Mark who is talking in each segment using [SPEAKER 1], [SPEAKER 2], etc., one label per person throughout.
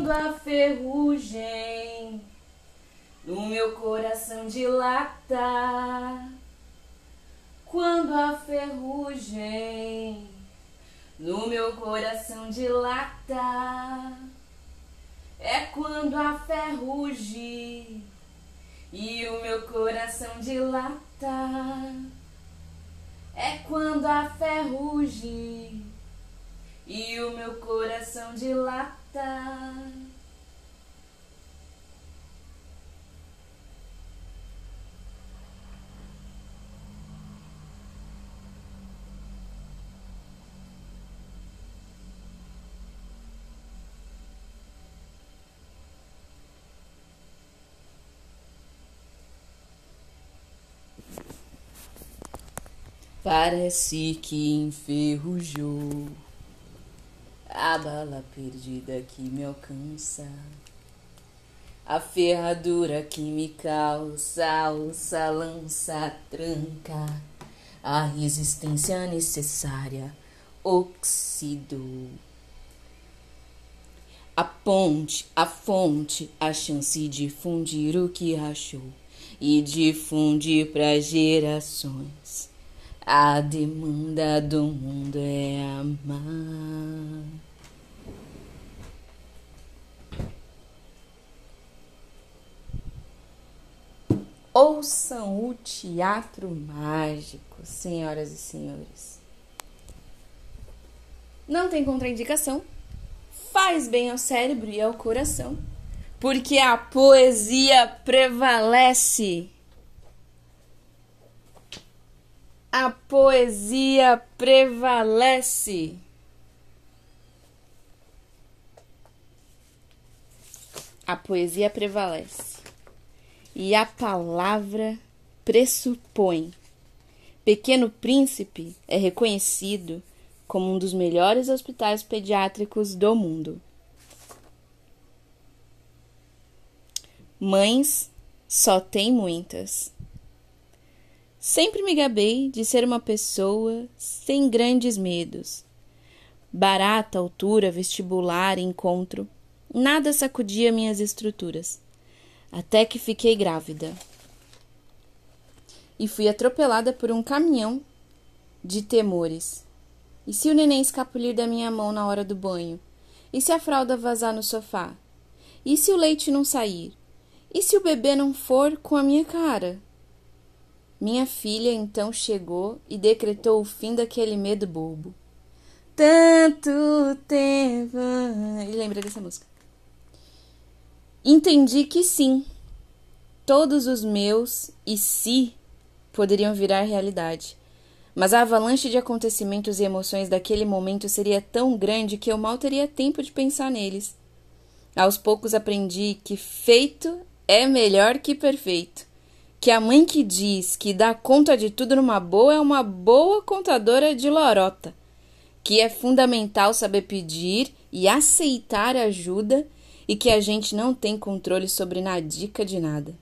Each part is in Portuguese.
[SPEAKER 1] quando a ferrugem no meu coração dilata, quando a ferrugem no meu coração dilata, é quando a ferrugem e o meu coração dilata, é quando a ferrugem e o meu coração dilata. Parece que enferrujou a bala perdida que me alcança, a ferradura que me calça, alça, lança, tranca, a resistência necessária oxidou. A ponte, a fonte, a chance de fundir o que rachou e difundir para gerações a demanda do mundo é amar. Ouçam o teatro mágico, senhoras e senhores. Não tem contraindicação, faz bem ao cérebro e ao coração, porque a poesia prevalece. a poesia prevalece. A poesia prevalece. E a palavra pressupõe. Pequeno Príncipe é reconhecido como um dos melhores hospitais pediátricos do mundo. Mães só tem muitas. Sempre me gabei de ser uma pessoa sem grandes medos. Barata, altura, vestibular, encontro, nada sacudia minhas estruturas. Até que fiquei grávida. E fui atropelada por um caminhão de temores. E se o neném escapulir da minha mão na hora do banho? E se a fralda vazar no sofá? E se o leite não sair? E se o bebê não for com a minha cara? Minha filha então chegou e decretou o fim daquele medo bobo. Tanto tempo. E lembra dessa música. Entendi que sim, todos os meus e se poderiam virar realidade. Mas a avalanche de acontecimentos e emoções daquele momento seria tão grande que eu mal teria tempo de pensar neles. Aos poucos aprendi que feito é melhor que perfeito que a mãe que diz que dá conta de tudo numa boa é uma boa contadora de lorota, que é fundamental saber pedir e aceitar ajuda e que a gente não tem controle sobre dica de nada.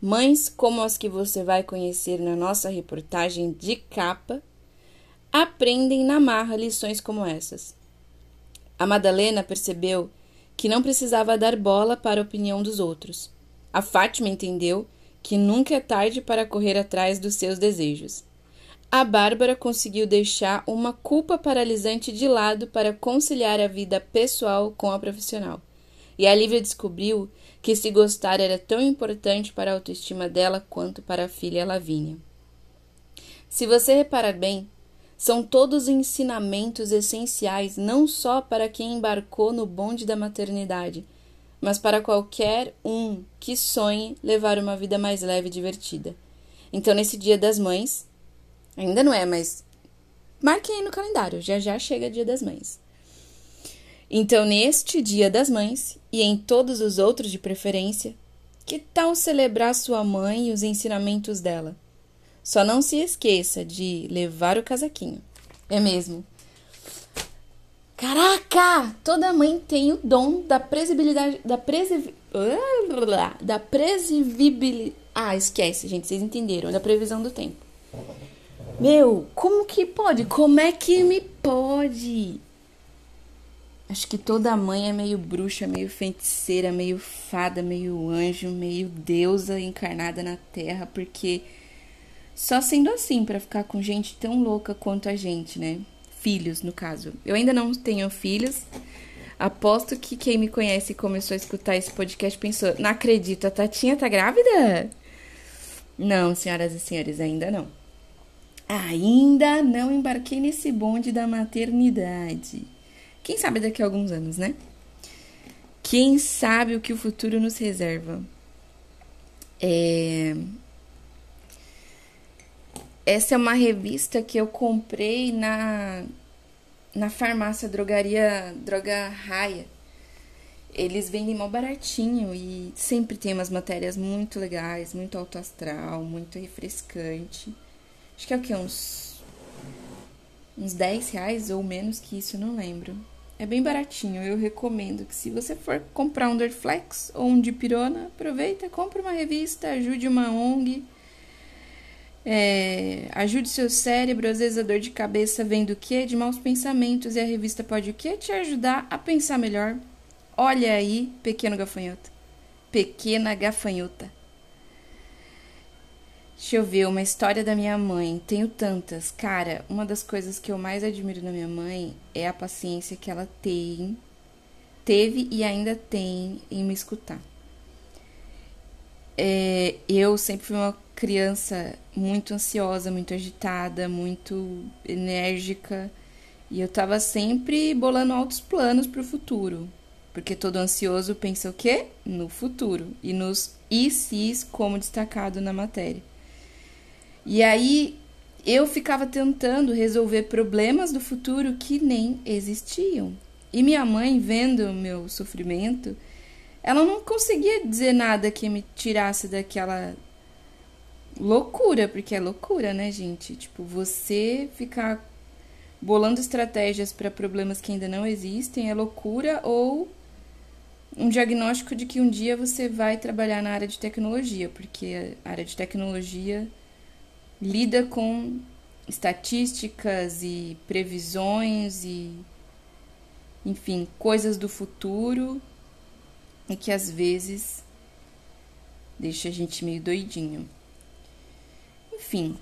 [SPEAKER 1] Mães como as que você vai conhecer na nossa reportagem de capa aprendem na marra lições como essas. A Madalena percebeu que não precisava dar bola para a opinião dos outros. A Fátima entendeu que nunca é tarde para correr atrás dos seus desejos. A Bárbara conseguiu deixar uma culpa paralisante de lado para conciliar a vida pessoal com a profissional. E a Lívia descobriu que se gostar era tão importante para a autoestima dela quanto para a filha Lavínia. Se você reparar bem, são todos ensinamentos essenciais não só para quem embarcou no bonde da maternidade, mas para qualquer um que sonhe levar uma vida mais leve e divertida. Então, nesse Dia das Mães, ainda não é, mas marquem aí no calendário, já já chega Dia das Mães. Então, neste Dia das Mães e em todos os outros de preferência, que tal celebrar sua mãe e os ensinamentos dela? Só não se esqueça de levar o casaquinho. É mesmo. Caraca! Toda mãe tem o dom da previsibilidade. Da presi... Da previsibilidade. Ah, esquece, gente, vocês entenderam. Da previsão do tempo. Meu, como que pode? Como é que me pode? Acho que toda mãe é meio bruxa, meio feiticeira, meio fada, meio anjo, meio deusa encarnada na terra, porque só sendo assim para ficar com gente tão louca quanto a gente, né? Filhos, no caso. Eu ainda não tenho filhos. Aposto que quem me conhece e começou a escutar esse podcast pensou: não acredito, a Tatinha tá grávida? Não, senhoras e senhores, ainda não. Ainda não embarquei nesse bonde da maternidade. Quem sabe daqui a alguns anos, né? Quem sabe o que o futuro nos reserva? É... Essa é uma revista que eu comprei na, na farmácia Drogaria Droga Raia. Eles vendem mal baratinho e sempre tem umas matérias muito legais, muito alto astral, muito refrescante. Acho que é o que? Uns, uns 10 reais ou menos que isso, não lembro. É bem baratinho, eu recomendo que se você for comprar um Dorflex ou um Dipirona, aproveita, compre uma revista, ajude uma ONG, é, ajude seu cérebro, às vezes a dor de cabeça vem do quê? De maus pensamentos, e a revista pode o quê? Te ajudar a pensar melhor. Olha aí, pequeno gafanhoto. Pequena gafanhota. Deixa eu ver, uma história da minha mãe. Tenho tantas. Cara, uma das coisas que eu mais admiro na minha mãe é a paciência que ela tem, teve e ainda tem em me escutar. É, eu sempre fui uma criança muito ansiosa, muito agitada, muito enérgica. E eu tava sempre bolando altos planos pro futuro. Porque todo ansioso pensa o quê? No futuro. E nos e sis, como destacado na matéria. E aí eu ficava tentando resolver problemas do futuro que nem existiam. E minha mãe, vendo o meu sofrimento, ela não conseguia dizer nada que me tirasse daquela loucura, porque é loucura, né, gente? Tipo, você ficar bolando estratégias para problemas que ainda não existem é loucura ou um diagnóstico de que um dia você vai trabalhar na área de tecnologia, porque a área de tecnologia lida com estatísticas e previsões e enfim, coisas do futuro e que às vezes deixa a gente meio doidinho. Enfim,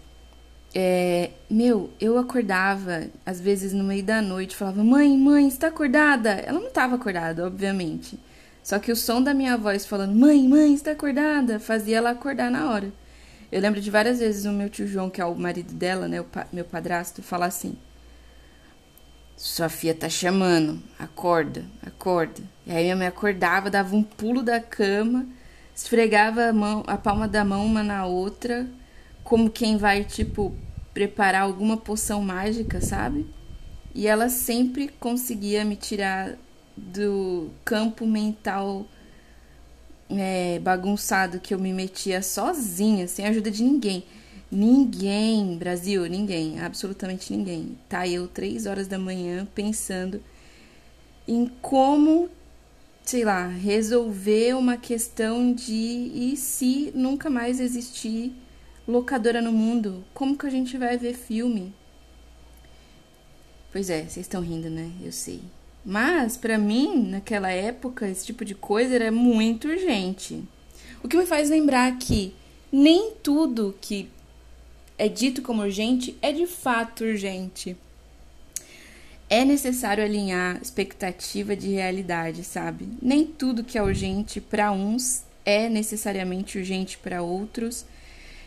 [SPEAKER 1] é, meu, eu acordava às vezes no meio da noite, falava: "Mãe, mãe, está acordada?". Ela não estava acordada, obviamente. Só que o som da minha voz falando: "Mãe, mãe, está acordada?", fazia ela acordar na hora. Eu lembro de várias vezes o meu tio João, que é o marido dela, né, pa meu padrasto, falar assim: "Sua filha tá chamando, acorda, acorda". E aí minha mãe acordava, dava um pulo da cama, esfregava a mão, a palma da mão uma na outra, como quem vai tipo preparar alguma poção mágica, sabe? E ela sempre conseguia me tirar do campo mental é, bagunçado que eu me metia sozinha, sem ajuda de ninguém. Ninguém, Brasil, ninguém, absolutamente ninguém. Tá eu três horas da manhã pensando em como, sei lá, resolver uma questão de e se nunca mais existir locadora no mundo, como que a gente vai ver filme? Pois é, vocês estão rindo, né? Eu sei. Mas, para mim, naquela época, esse tipo de coisa era muito urgente. O que me faz lembrar que nem tudo que é dito como urgente é de fato urgente. É necessário alinhar expectativa de realidade, sabe? Nem tudo que é urgente para uns é necessariamente urgente para outros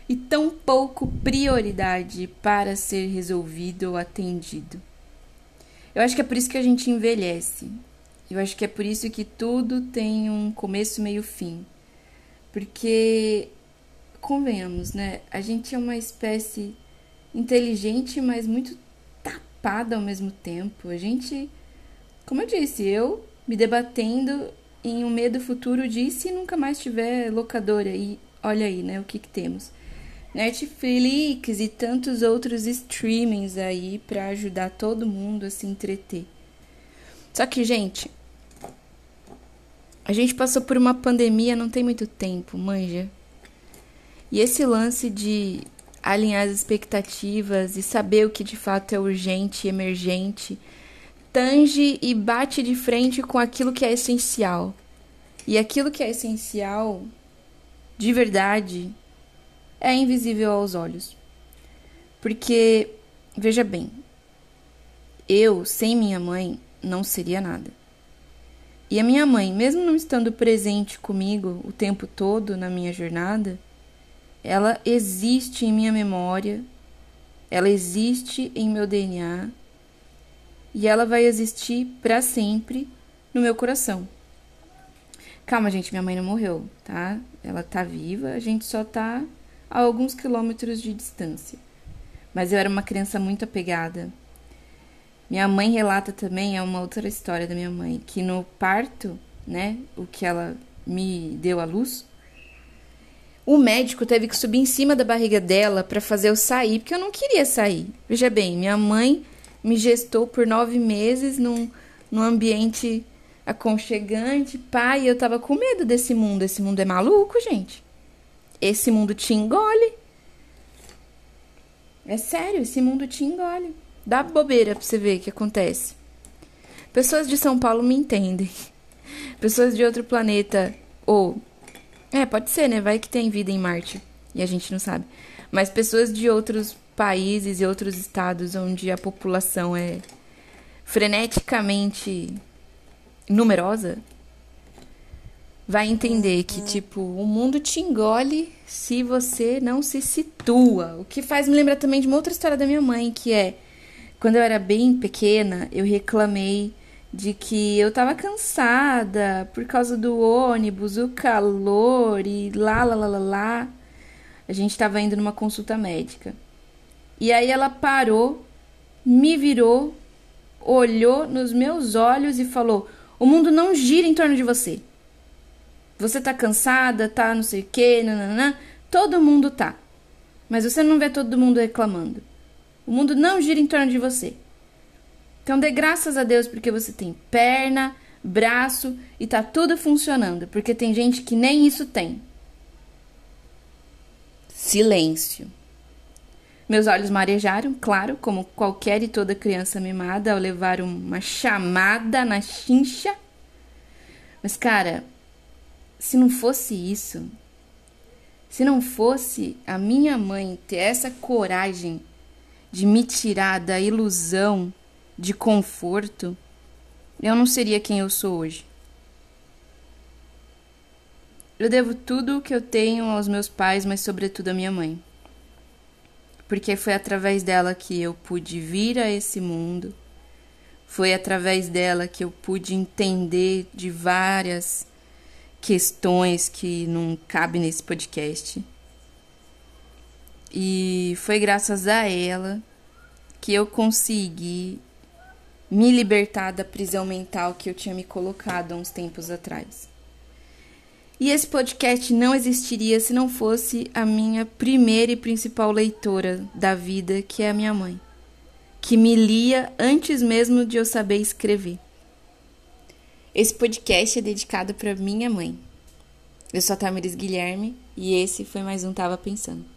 [SPEAKER 1] e tão pouco prioridade para ser resolvido ou atendido. Eu acho que é por isso que a gente envelhece. Eu acho que é por isso que tudo tem um começo, meio, fim. Porque, convenhamos, né? A gente é uma espécie inteligente, mas muito tapada ao mesmo tempo. A gente, como eu disse, eu me debatendo em um medo futuro de se nunca mais tiver locadora. E olha aí, né? O que, que temos. Netflix e tantos outros streamings aí para ajudar todo mundo a se entreter. Só que, gente, a gente passou por uma pandemia não tem muito tempo, manja. E esse lance de alinhar as expectativas e saber o que de fato é urgente e emergente tange e bate de frente com aquilo que é essencial. E aquilo que é essencial, de verdade, é invisível aos olhos. Porque, veja bem, eu, sem minha mãe, não seria nada. E a minha mãe, mesmo não estando presente comigo o tempo todo na minha jornada, ela existe em minha memória, ela existe em meu DNA e ela vai existir para sempre no meu coração. Calma, gente, minha mãe não morreu, tá? Ela tá viva, a gente só tá a alguns quilômetros de distância. Mas eu era uma criança muito apegada. Minha mãe relata também, é uma outra história da minha mãe, que no parto, né, o que ela me deu à luz, o médico teve que subir em cima da barriga dela para fazer eu sair, porque eu não queria sair. Veja bem, minha mãe me gestou por nove meses num, num ambiente aconchegante, pai, eu tava com medo desse mundo. Esse mundo é maluco, gente. Esse mundo te engole. É sério, esse mundo te engole. Dá bobeira pra você ver o que acontece. Pessoas de São Paulo me entendem. Pessoas de outro planeta, ou. É, pode ser, né? Vai que tem vida em Marte e a gente não sabe. Mas pessoas de outros países e outros estados onde a população é freneticamente numerosa, vai entender que, tipo, o mundo te engole se você não se situa. O que faz me lembrar também de uma outra história da minha mãe, que é quando eu era bem pequena, eu reclamei de que eu tava cansada por causa do ônibus, o calor e lá, lá, lá, lá, lá. A gente tava indo numa consulta médica. E aí ela parou, me virou, olhou nos meus olhos e falou: O mundo não gira em torno de você. Você tá cansada, tá não sei o quê, nananã. Todo mundo tá. Mas você não vê todo mundo reclamando. O mundo não gira em torno de você. Então dê graças a Deus porque você tem perna, braço e tá tudo funcionando. Porque tem gente que nem isso tem. Silêncio. Meus olhos marejaram, claro, como qualquer e toda criança mimada ao levar uma chamada na chincha. Mas, cara, se não fosse isso, se não fosse a minha mãe ter essa coragem de me tirar da ilusão de conforto, eu não seria quem eu sou hoje. Eu devo tudo o que eu tenho aos meus pais, mas sobretudo à minha mãe porque foi através dela que eu pude vir a esse mundo, foi através dela que eu pude entender de várias questões que não cabem nesse podcast. E foi graças a ela que eu consegui me libertar da prisão mental que eu tinha me colocado há uns tempos atrás. E esse podcast não existiria se não fosse a minha primeira e principal leitora da vida, que é a minha mãe, que me lia antes mesmo de eu saber escrever. Esse podcast é dedicado para minha mãe. Eu sou a Tamiris Guilherme e esse foi mais um Tava Pensando.